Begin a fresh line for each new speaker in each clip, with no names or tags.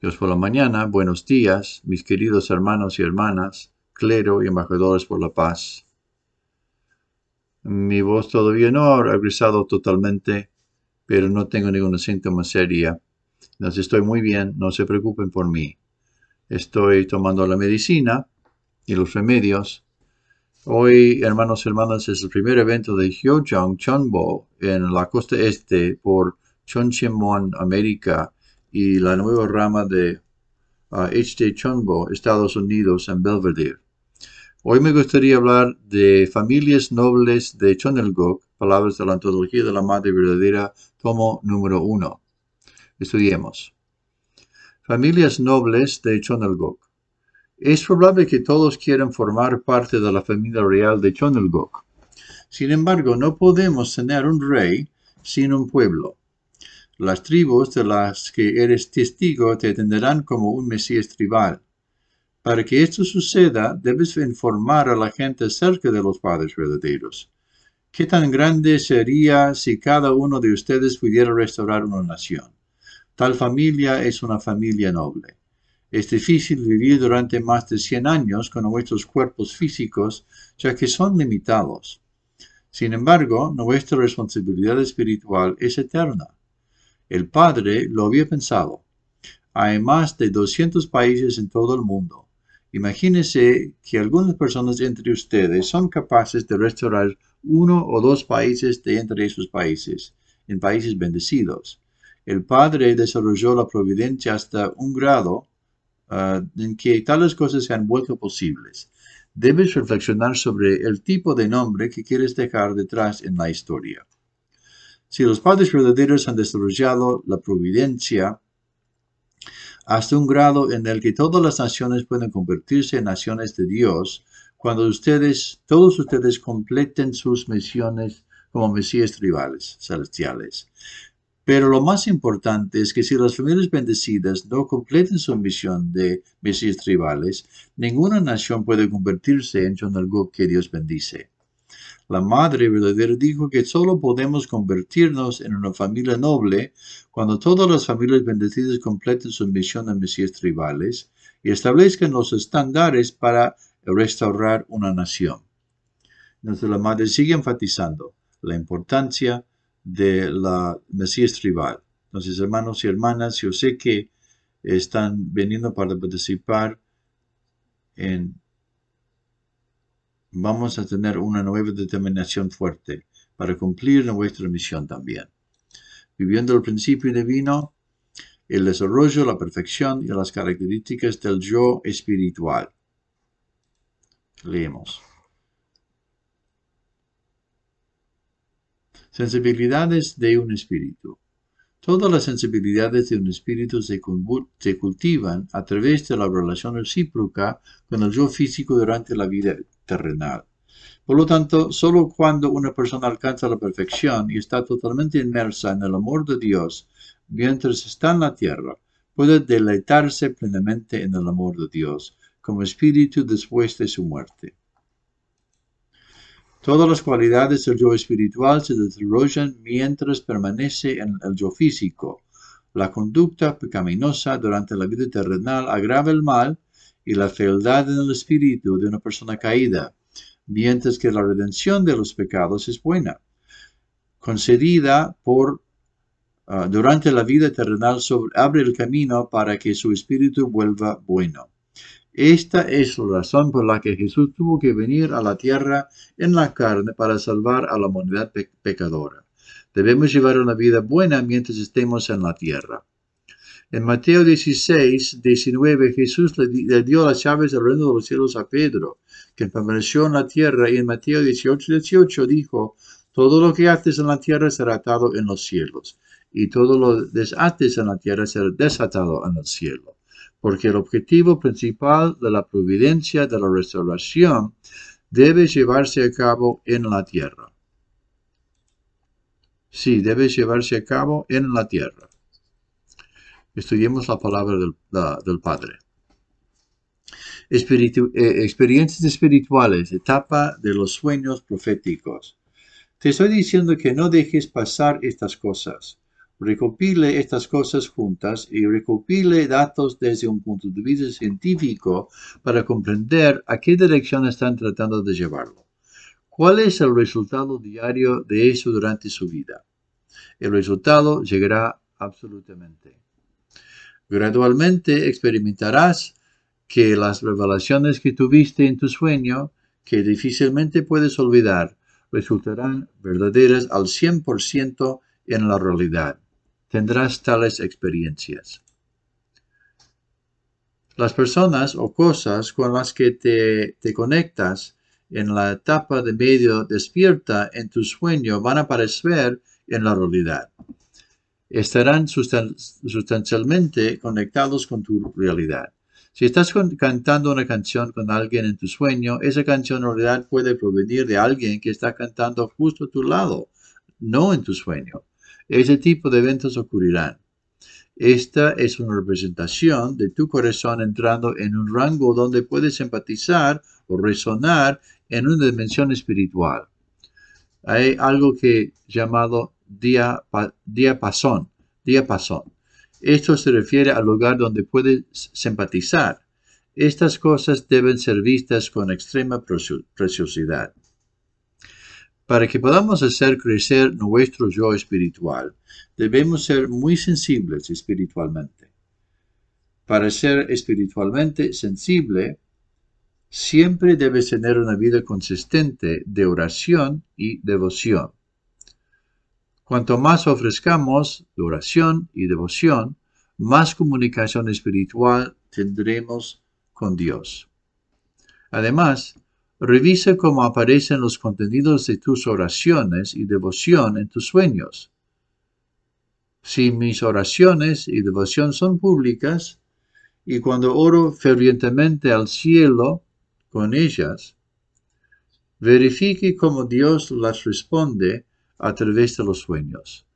Dios por la mañana, buenos días, mis queridos hermanos y hermanas, clero y embajadores por la paz. Mi voz todavía no ha regresado totalmente, pero no tengo ninguna síntoma seria. Entonces estoy muy bien, no se preocupen por mí. Estoy tomando la medicina y los remedios. Hoy, hermanos y hermanas, es el primer evento de Hyojong Chonbo en la costa este por Chonchimon, América, y la nueva rama de uh, Chonbo, Estados Unidos, en Belvedere. Hoy me gustaría hablar de familias nobles de Chonelgok, palabras de la antología de la Madre Verdadera, tomo número uno. Estudiemos. Familias nobles de Chonelgok. Es probable que todos quieran formar parte de la familia real de Chonelgok. Sin embargo, no podemos tener un rey sin un pueblo. Las tribus de las que eres testigo te atenderán como un Mesías tribal. Para que esto suceda, debes informar a la gente acerca de los padres verdaderos. ¿Qué tan grande sería si cada uno de ustedes pudiera restaurar una nación? Tal familia es una familia noble. Es difícil vivir durante más de 100 años con nuestros cuerpos físicos, ya que son limitados. Sin embargo, nuestra responsabilidad espiritual es eterna. El padre lo había pensado. Hay más de 200 países en todo el mundo. Imagínese que algunas personas entre ustedes son capaces de restaurar uno o dos países de entre esos países, en países bendecidos. El Padre desarrolló la providencia hasta un grado ah, en que tales cosas se han vuelto posibles. Debes reflexionar sobre el tipo de nombre que quieres dejar detrás en la historia. Si los padres verdaderos han desarrollado la providencia hasta un grado en el que todas las naciones pueden convertirse en naciones de Dios, cuando ustedes, todos ustedes completen sus misiones como mesías tribales celestiales. Pero lo más importante es que si las familias bendecidas no completen su misión de mesías tribales, ninguna nación puede convertirse en algo que Dios bendice. La Madre verdadera dijo que solo podemos convertirnos en una familia noble cuando todas las familias bendecidas completen su misión en Mesías tribales y establezcan los estándares para restaurar una nación. Entonces la Madre sigue enfatizando la importancia de la Mesías tribal. Entonces, hermanos y hermanas, yo sé que están veniendo para participar en vamos a tener una nueva determinación fuerte para cumplir nuestra misión también. Viviendo el principio divino, el desarrollo, la perfección y las características del yo espiritual. Leemos. Sensibilidades de un espíritu. Todas las sensibilidades de un espíritu se, cultivan a través de la relación recíproca con el yo físico durante la vida terrenal. Por lo tanto, solo cuando una persona alcanza la perfección y está totalmente inmersa en el amor de Dios mientras está en la tierra, puede deleitarse plenamente en el amor de Dios como espíritu después de su muerte. Todas las cualidades del yo espiritual se desarrollan mientras permanece en el yo físico. La conducta pecaminosa durante la vida terrenal agrava el mal y la fealdad en el espíritu de una persona caída, mientras que la redención de los pecados es buena, concedida por ah, durante la vida terrenal abre el camino para que su espíritu vuelva bueno. Esta es la razón por la que Jesús tuvo que venir a la tierra en la carne para salvar a la humanidad pecadora. Debemos llevar una vida buena mientras estemos en la tierra. En Mateo 16, 19, Jesús le, dio las llaves del reino de los cielos a Pedro, que permaneció en la tierra, y en Mateo 18, 18 dijo, todo lo que haces en la tierra será atado en los cielos, y todo lo desates en la tierra será desatado en el cielo porque el objetivo principal de la providencia de la restauración debe llevarse a cabo en la tierra. Sí, debe llevarse a cabo en la tierra. Estudiemos la palabra del, Padre. Eh, experiencias espirituales, etapa de los sueños proféticos. Te estoy diciendo que no dejes pasar estas cosas. recopile estas cosas juntas y recopile datos desde un punto de vista científico para comprender a qué dirección están tratando de llevarlo. ¿Cuál es el resultado diario de eso durante su vida? El resultado llegará absolutamente. Gradualmente experimentarás que las revelaciones que tuviste en tu sueño, que difícilmente puedes olvidar, resultarán verdaderas al 100% en la realidad. Tendrás tales experiencias. Las personas o cosas con las que te, conectas en la etapa de medio despierta en tu sueño van a aparecer en la realidad. Estarán sustancialmente conectados con tu realidad. Si estás cantando una canción con alguien en tu sueño, esa canción en realidad puede provenir de alguien que está cantando justo a tu lado, no en tu sueño. Ese tipo de eventos ocurrirán. Esta es una representación de tu corazón entrando en un rango donde puedes empatizar o resonar en una dimensión espiritual. Hay algo que llamado diapasón, diapasón. Esto se refiere al lugar donde puedes simpatizar. Estas cosas deben ser vistas con extrema preciosidad. Para que podamos hacer crecer nuestro yo espiritual, debemos ser muy sensibles espiritualmente. Para ser espiritualmente sensible, siempre debes tener una vida consistente de oración y devoción. Cuanto más ofrezcamos de oración y devoción, más comunicación espiritual tendremos con Dios. Además, revisa cómo aparecen los contenidos de tus oraciones y devoción en tus sueños. Si mis oraciones y devoción son públicas, y cuando oro fervientemente al cielo con ellas, verifique cómo Dios las responde a través de los sueños.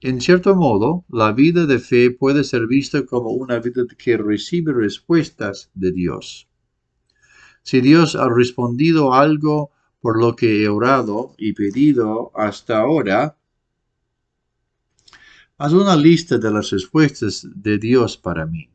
En cierto modo, la vida de fe puede ser vista como una vida que recibe respuestas de Dios. Si Dios ha respondido algo por lo que he orado y pedido hasta ahora, haz una lista de las respuestas de Dios para mí.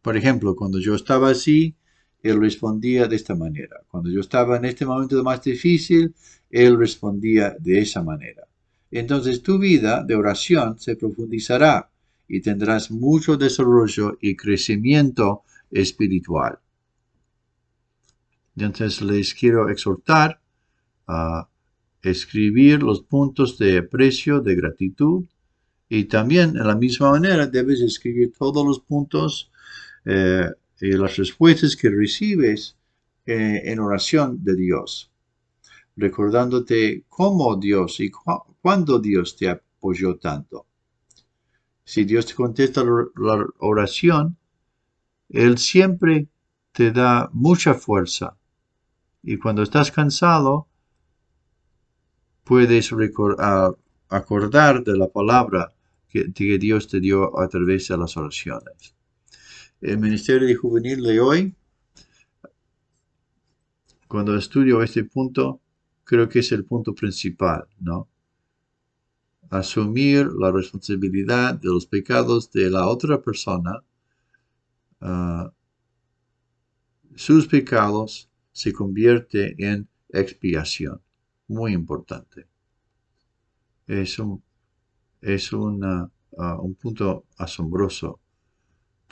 Por ejemplo, cuando yo estaba así, Él respondía de esta manera. Cuando yo estaba en este momento más difícil, él respondía de esa manera. Entonces tu vida de oración se profundizará y tendrás mucho desarrollo y crecimiento espiritual. Entonces les quiero exhortar a escribir los puntos de aprecio, de gratitud, y también en la misma manera debes escribir todos los puntos eh, las respuestas que recibes eh, en oración de Dios recordándote cómo Dios y cuándo Dios te apoyó tanto. Si Dios te contesta la oración, Él siempre te da mucha fuerza. Y cuando estás cansado, puedes acordar de la palabra que, que Dios te dio a través de las oraciones. El Ministerio de Juvenil de hoy, cuando estudio este punto, creo que es el punto principal, ¿no? Asumir la responsabilidad de los pecados de la otra persona, ah, sus pecados se convierte en expiación. Muy importante. Es un, es ah, un punto asombroso.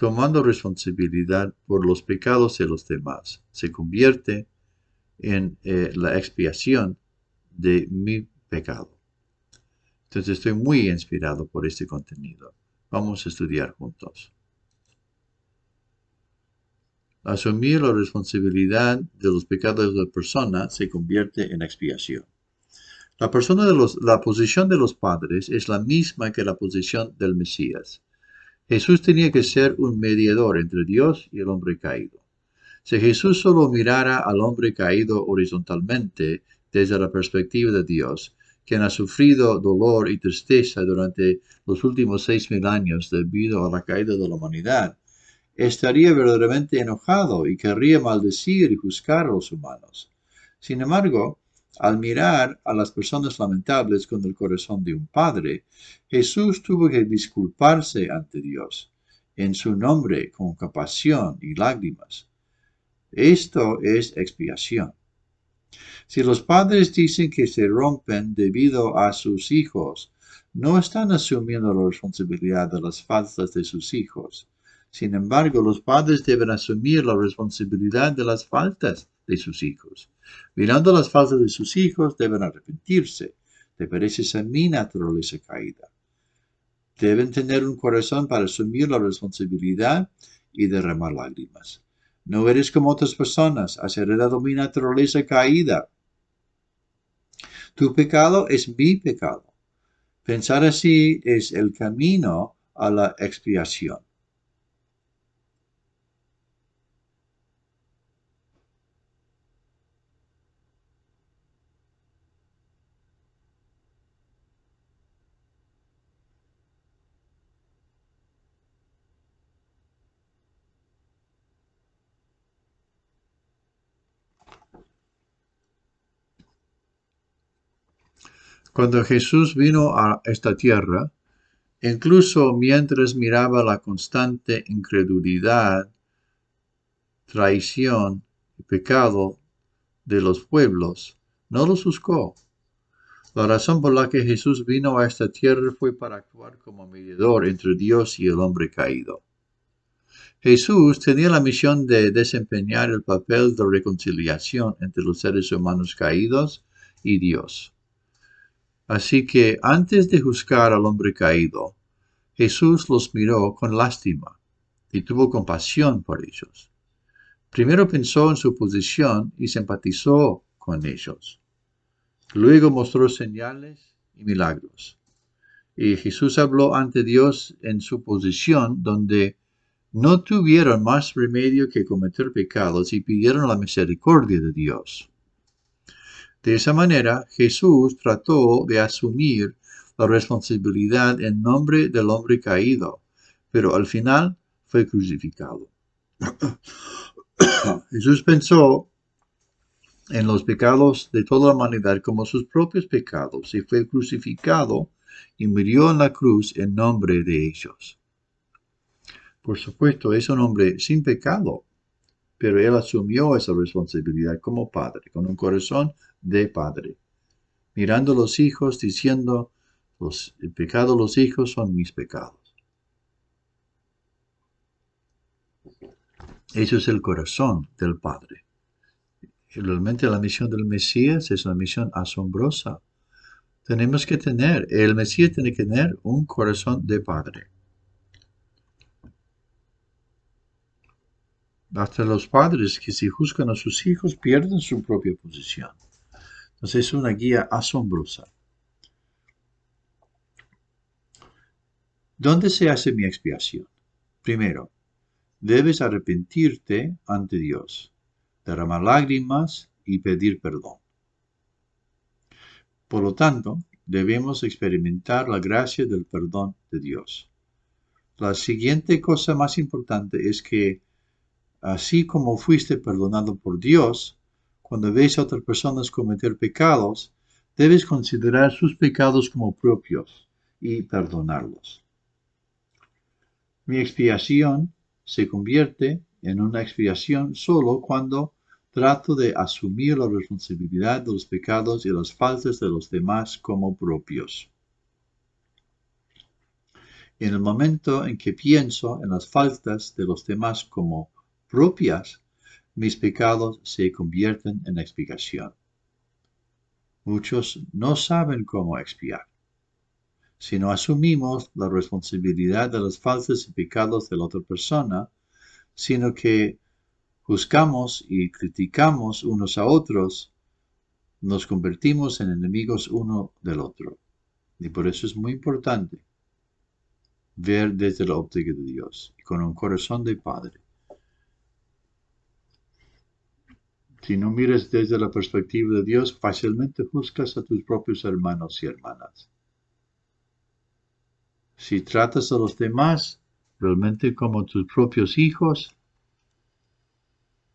Tomando responsabilidad por los pecados de los demás, se convierte en eh, la expiación de mi pecado. Entonces estoy muy inspirado por este contenido. Vamos a estudiar juntos. Asumir la responsabilidad de los pecados de la persona se convierte en expiación. La, la posición de los padres es la misma que la posición del Mesías. Jesús tenía que ser un mediador entre Dios y el hombre caído. Si Jesús solo mirara al hombre caído horizontalmente desde la perspectiva de Dios, quien ha sufrido dolor y tristeza durante los últimos seis mil años debido a la caída de la humanidad, estaría verdaderamente enojado y querría maldecir y juzgar a los humanos. Sin embargo, Al mirar a las personas lamentables con el corazón de un padre, Jesús tuvo que disculparse ante Dios en su nombre con compasión y lágrimas. Esto es expiación. Si los padres dicen que se rompen debido a sus hijos, no están asumiendo la responsabilidad de las faltas de sus hijos. Sin embargo, los padres deben asumir la responsabilidad de las faltas de sus hijos. Mirando las faltas de sus hijos, deben arrepentirse. Pareces a mi naturaleza caída. Deben tener un corazón para asumir la responsabilidad y derramar lágrimas. No eres como otras personas, has heredado mi naturaleza caída. Tu pecado es mi pecado. Pensar así es el camino a la expiación. Cuando Jesús vino a esta tierra, incluso mientras miraba la constante incredulidad, traición y pecado de los pueblos, no los buscó. La razón por la que Jesús vino a esta tierra fue para actuar como mediador entre Dios y el hombre caído. Jesús tenía la misión de desempeñar el papel de reconciliación entre los seres humanos caídos y Dios. Así que antes de juzgar al hombre caído, Jesús los miró con lástima y tuvo compasión por ellos. Primero pensó en su posición y simpatizó con ellos. Luego mostró señales y milagros. Y Jesús habló ante Dios en su posición donde no tuvieron más remedio que cometer pecados y pidieron la misericordia de Dios. De esa manera, Jesús trató de asumir la responsabilidad en nombre del hombre caído, pero al final fue crucificado. Jesús pensó en los pecados de toda la humanidad como sus propios pecados y fue crucificado y murió en la cruz en nombre de ellos. Por supuesto, es un hombre sin pecado, pero él asumió esa responsabilidad como padre, con un corazón de padre, mirando los hijos, diciendo, los, el pecado de los hijos son mis pecados. Eso es el corazón del Padre. realmente la misión del Mesías es una misión asombrosa. Tenemos que tener, el Mesías tiene que tener un corazón de Padre. Hasta los padres que si juzgan a sus hijos pierden su propia posición. Entonces es una guía asombrosa. ¿Dónde se hace mi expiación? Primero, debes arrepentirte ante Dios, derramar lágrimas y pedir perdón. Por lo tanto, debemos experimentar la gracia del perdón de Dios. La siguiente cosa más importante es que así como fuiste perdonado por Dios, cuando ves a otras personas cometer pecados, debes considerar sus pecados como propios y perdonarlos. Mi expiación se convierte en una expiación solo cuando trato de asumir la responsabilidad de los pecados y las faltas de los demás como propios. En el momento en que pienso en las faltas de los demás como propias, mis pecados se convierten en expiación. Muchos no saben cómo expiar. Si no asumimos la responsabilidad de las faltas y pecados de la otra persona, sino que juzgamos y criticamos unos a otros, nos convertimos en enemigos uno del otro. Y por eso es muy importante ver desde la óptica de Dios y con un corazón de Padre. Si no mires desde la perspectiva de Dios, fácilmente juzgas a tus propios hermanos y hermanas. Si tratas a los demás realmente como tus propios hijos,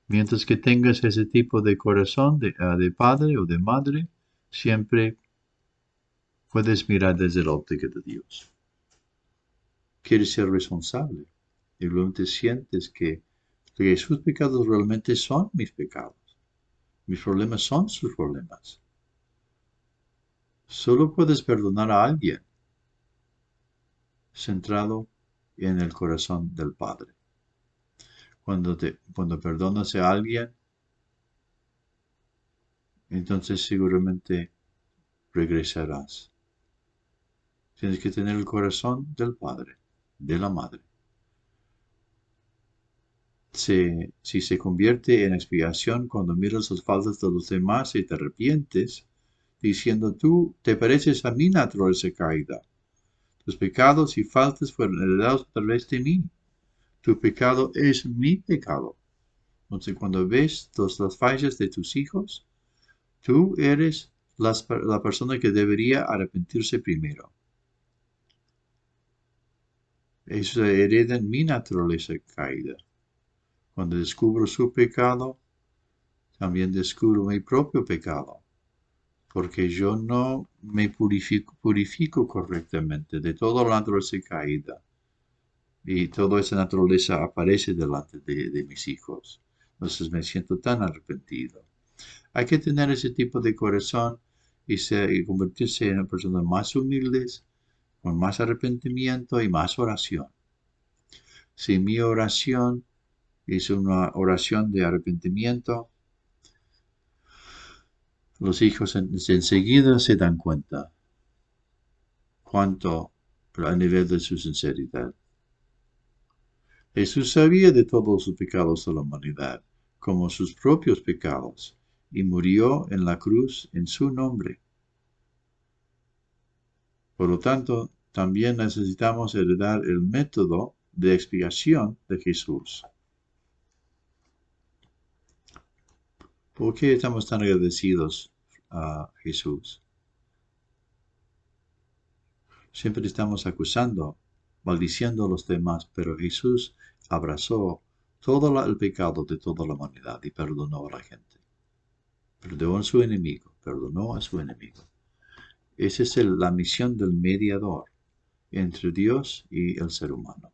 mientras que tengas ese tipo de corazón de, ah, padre o de madre, siempre puedes mirar desde la óptica de Dios. Quieres ser responsable y realmente sientes que, que sus pecados realmente son mis pecados. Mis problemas son sus problemas. Solo puedes perdonar a alguien centrado en el corazón del Padre. Cuando, te, cuando perdonas a alguien, entonces seguramente regresarás. Tienes que tener el corazón del Padre, de la Madre. Si se convierte en expiación cuando miras las faltas de los demás y te arrepientes, diciendo tú te pareces a mi naturaleza caída. Tus pecados y faltas fueron heredados a través de mí. Tu pecado es mi pecado. Entonces, cuando ves las fallas de tus hijos, tú eres la persona que debería arrepentirse primero. Eso hereda mi naturaleza caída. Cuando descubro su pecado, también descubro mi propio pecado porque yo no me purifico, purifico correctamente de toda la naturaleza caída. Y toda esa naturaleza aparece delante de, mis hijos. Entonces me siento tan arrepentido. Hay que tener ese tipo de corazón y, y convertirse en personas más humildes, con más arrepentimiento y más oración. Si mi oración es una oración de arrepentimiento, los hijos enseguida se dan cuenta cuánto a nivel de su sinceridad. Jesús sabía de todos sus pecados de la humanidad, como sus propios pecados, y murió en la cruz en su nombre. Por lo tanto, también necesitamos heredar el método de expiación de Jesús. ¿Por qué estamos tan agradecidos a Jesús? Siempre estamos acusando, maldiciendo a los demás, pero Jesús abrazó todo el pecado de toda la humanidad y perdonó a la gente. Perdonó a su enemigo, perdonó a su enemigo. Esa es la misión del mediador entre Dios y el ser humano.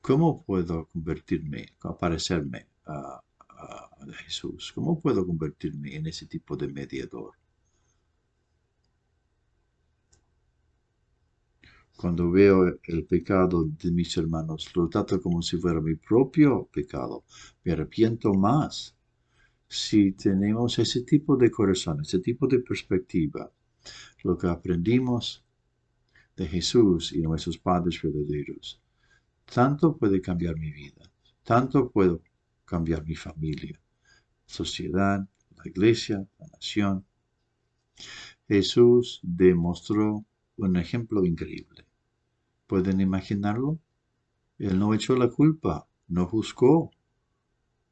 ¿Cómo puedo convertirme, aparecerme a, Jesús? ¿Cómo puedo convertirme en ese tipo de mediador? Cuando veo el pecado de mis hermanos, lo trato como si fuera mi propio pecado. Me arrepiento más. Si tenemos ese tipo de corazón, ese tipo de perspectiva, lo que aprendimos de Jesús y nuestros padres verdaderos, tanto puede cambiar mi vida, tanto puedo cambiar mi familia, sociedad, la iglesia, la nación. Jesús demostró un ejemplo increíble. ¿Pueden imaginarlo? Él no echó la culpa, no juzgó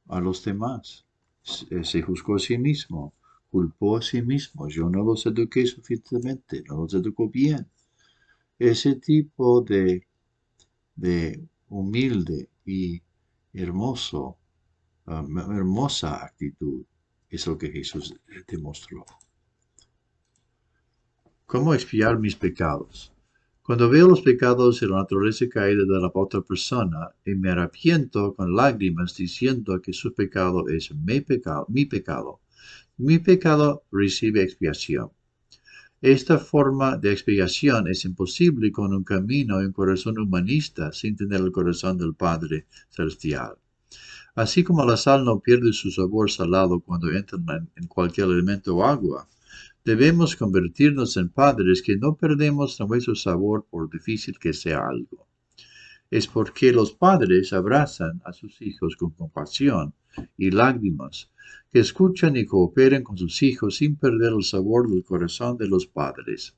a los demás, se juzgó a sí mismo, culpó a sí mismo. Yo no los eduqué suficientemente, no los educó bien. Ese tipo de, de humilde y hermoso hermosa actitud es lo que Jesús demostró. ¿Cómo expiar mis pecados? Cuando veo los pecados y la naturaleza caída de la otra persona y me arrepiento con lágrimas diciendo que su pecado es mi pecado, mi pecado, mi pecado recibe expiación. Esta forma de expiación es imposible con un camino y un corazón humanista sin tener el corazón del Padre Celestial. Así como la sal no pierde su sabor salado cuando entra en cualquier elemento o agua, debemos convertirnos en padres que no perdemos nuestro sabor por difícil que sea algo. Es porque los padres abrazan a sus hijos con compasión y lágrimas, que escuchan y cooperan con sus hijos sin perder el sabor del corazón de los padres.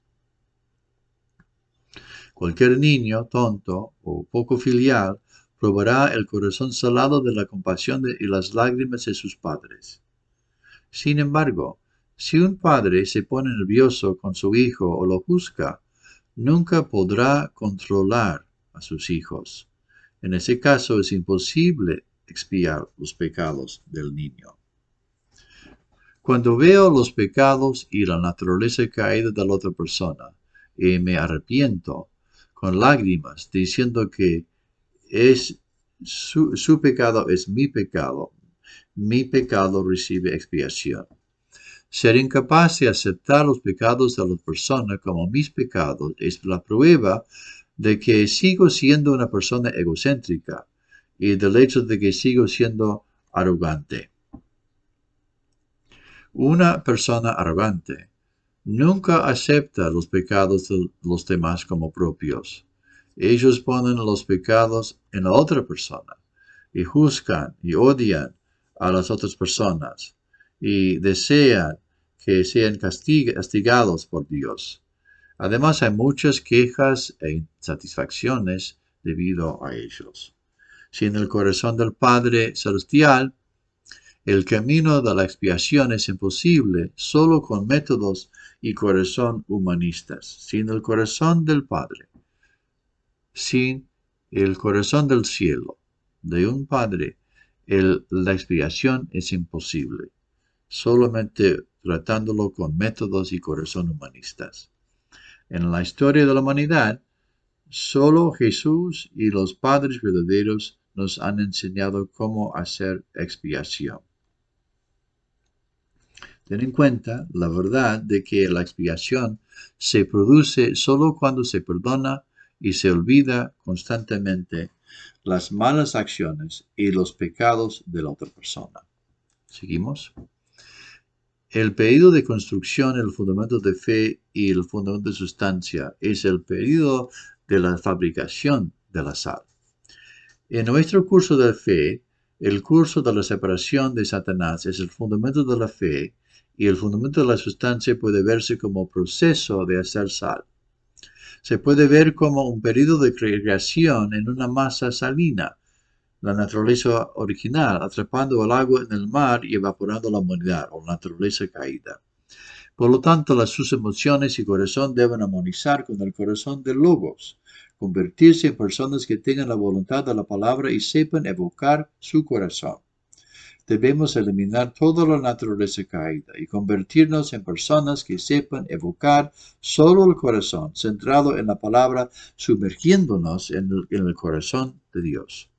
Cualquier niño tonto o poco filial probará el corazón salado de la compasión y las lágrimas de sus padres. Sin embargo, si un padre se pone nervioso con su hijo o lo juzga, nunca podrá controlar a sus hijos. En ese caso es imposible expiar los pecados del niño. Cuando veo los pecados y la naturaleza caída de la otra persona y me arrepiento con lágrimas diciendo que es su, pecado es mi pecado, mi pecado recibe expiación. Ser incapaz de aceptar los pecados de la persona como mis pecados es la prueba de que sigo siendo una persona egocéntrica y del hecho de que sigo siendo arrogante. Una persona arrogante nunca acepta los pecados de los demás como propios. Ellos ponen los pecados en la otra persona y juzgan y odian a las otras personas y desean que sean castigados por Dios. Además hay muchas quejas e insatisfacciones debido a ellos. Si en el corazón del Padre Celestial el camino de la expiación es imposible solo con métodos y corazón humanistas, sin el corazón del Padre, sin el corazón del cielo, de un Padre, la expiación es imposible, solamente tratándolo con métodos y corazón humanistas. En la historia de la humanidad, solo Jesús y los padres verdaderos nos han enseñado cómo hacer expiación. Ten en cuenta la verdad de que la expiación se produce solo cuando se perdona y se olvida constantemente las malas acciones y los pecados de la otra persona. ¿Seguimos? El pedido de construcción, el fundamento de fe y el fundamento de sustancia es el pedido de la fabricación de la sal. En nuestro curso de fe, el curso de la separación de Satanás es el fundamento de la fe y el fundamento de la sustancia puede verse como proceso de hacer sal. Se puede ver como un periodo de creación en una masa salina, la naturaleza original, atrapando el agua en el mar y evaporando la humanidad o naturaleza caída. Por lo tanto, las sus emociones y corazón deben armonizar con el corazón de Logos, convertirse en personas que tengan la voluntad de la palabra y sepan evocar su corazón debemos eliminar toda la naturaleza caída y convertirnos en personas que sepan evocar solo el corazón, centrado en la palabra, sumergiéndonos en el, corazón de Dios.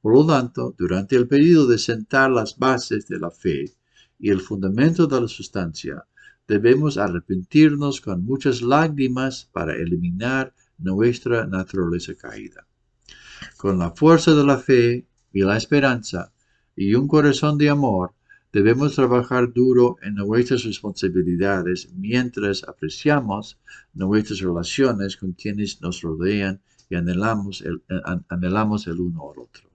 Por lo tanto, durante el periodo de sentar las bases de la fe y el fundamento de la sustancia, debemos arrepentirnos con muchas lágrimas para eliminar nuestra naturaleza caída. Con la fuerza de la fe y la esperanza, y un corazón de amor, debemos trabajar duro en nuestras responsabilidades mientras apreciamos nuestras relaciones con quienes nos rodean y anhelamos el, anhelamos el uno al otro.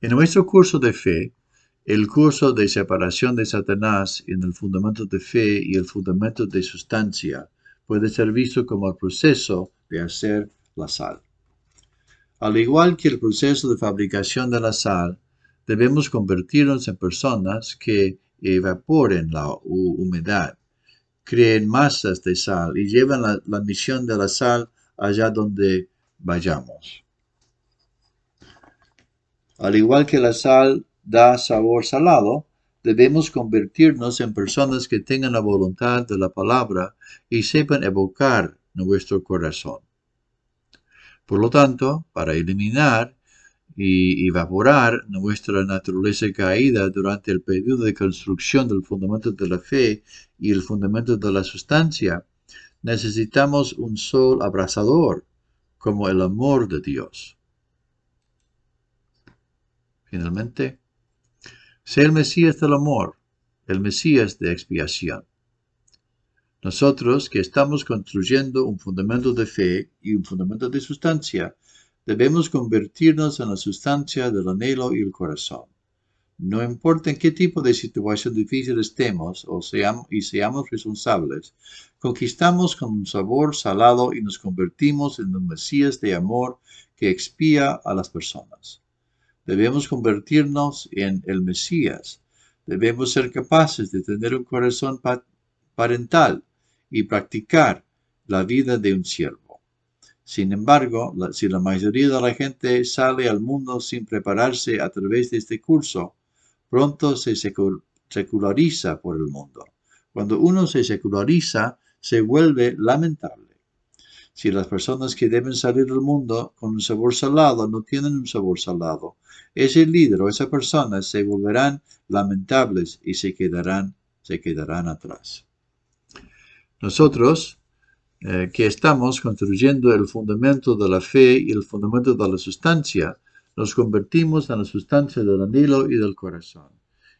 En nuestro curso de fe, el curso de separación de Satanás en el fundamento de fe y el fundamento de sustancia puede ser visto como el proceso de hacer la sal. Al igual que el proceso de fabricación de la sal, debemos convertirnos en personas que evaporen la humedad, creen masas de sal y llevan la, la misión de la sal allá donde vayamos. Al igual que la sal da sabor salado, debemos convertirnos en personas que tengan la voluntad de la palabra y sepan evocar nuestro corazón. Por lo tanto, para eliminar y evaporar nuestra naturaleza caída durante el periodo de construcción del fundamento de la fe y el fundamento de la sustancia, necesitamos un sol abrasador, como el amor de Dios. Finalmente, sé el Mesías del amor, el Mesías de expiación. Nosotros que estamos construyendo un fundamento de fe y un fundamento de sustancia, debemos convertirnos en la sustancia del anhelo y el corazón. No importa en qué tipo de situación difícil estemos o seamos, y seamos responsables, conquistamos con un sabor salado y nos convertimos en un Mesías de amor que expía a las personas. Debemos convertirnos en el Mesías. Debemos ser capaces de tener un corazón parental y practicar la vida de un siervo. Sin embargo, si la mayoría de la gente sale al mundo sin prepararse a través de este curso, pronto se seculariza por el mundo. Cuando uno se seculariza, se vuelve lamentable. Si las personas que deben salir del mundo con un sabor salado no tienen un sabor salado, ese líder o esa persona se volverán lamentables y se quedarán, se quedarán atrás. Nosotros, eh, que estamos construyendo el fundamento de la fe y el fundamento de la sustancia, nos convertimos en la sustancia del anhelo y del corazón.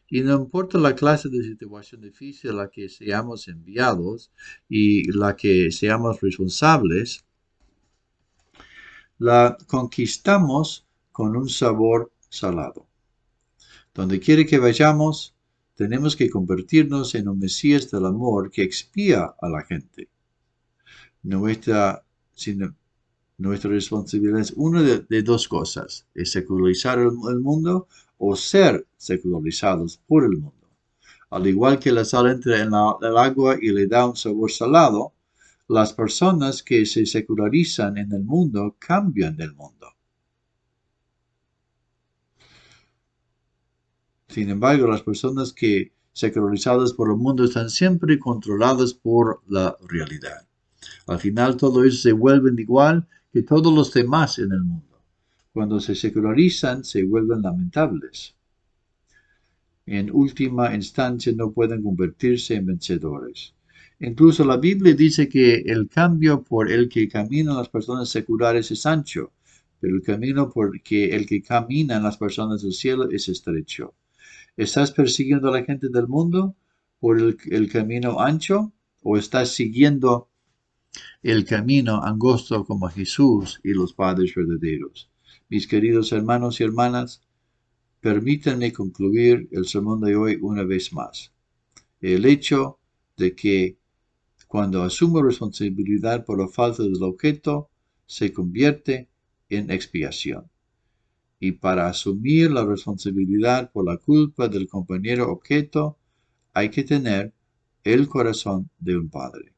Y no importa la clase de situación difícil a la que seamos enviados y la que seamos responsables, la conquistamos con un sabor salado. Donde quiere que vayamos, tenemos que convertirnos en un Mesías del amor que expía a la gente. Nuestra, nuestra responsabilidad es una de, dos cosas, es secularizar el, mundo o ser secularizados por el mundo. Al igual que la sal entra en el agua y le da un sabor salado, las personas que se secularizan en el mundo cambian del mundo. Sin embargo, las personas que secularizadas por el mundo están siempre controladas por la realidad. Al final todo eso se vuelve igual que todos los demás en el mundo. Cuando se secularizan se vuelven lamentables. En última instancia no pueden convertirse en vencedores. Incluso la Biblia dice que el cambio por el que caminan las personas seculares es ancho, pero el camino por el que caminan las personas del cielo es estrecho. ¿Estás persiguiendo a la gente del mundo por el, camino ancho o estás siguiendo el camino angosto como Jesús y los padres verdaderos? Mis queridos hermanos y hermanas, permítanme concluir el sermón de hoy una vez más. El hecho de que cuando asumo responsabilidad por la falta del objeto, se convierte en expiación y para asumir la responsabilidad por la culpa del compañero objeto hay que tener el corazón de un padre.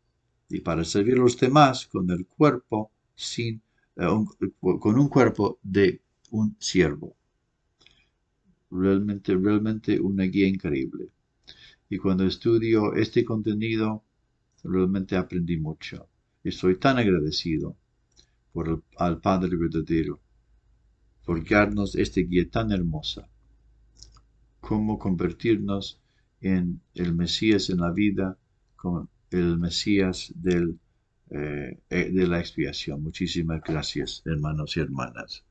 Y para servir a los demás con el cuerpo sin, eh, con un cuerpo de un siervo. Realmente, realmente una guía increíble. Y cuando estudio este contenido, realmente aprendí mucho. Estoy tan agradecido por al Padre verdadero por darnos esta guía tan hermosa. Cómo convertirnos en el Mesías en la vida, con el Mesías del, eh, eh, de la expiación. Muchísimas gracias, hermanos y hermanas.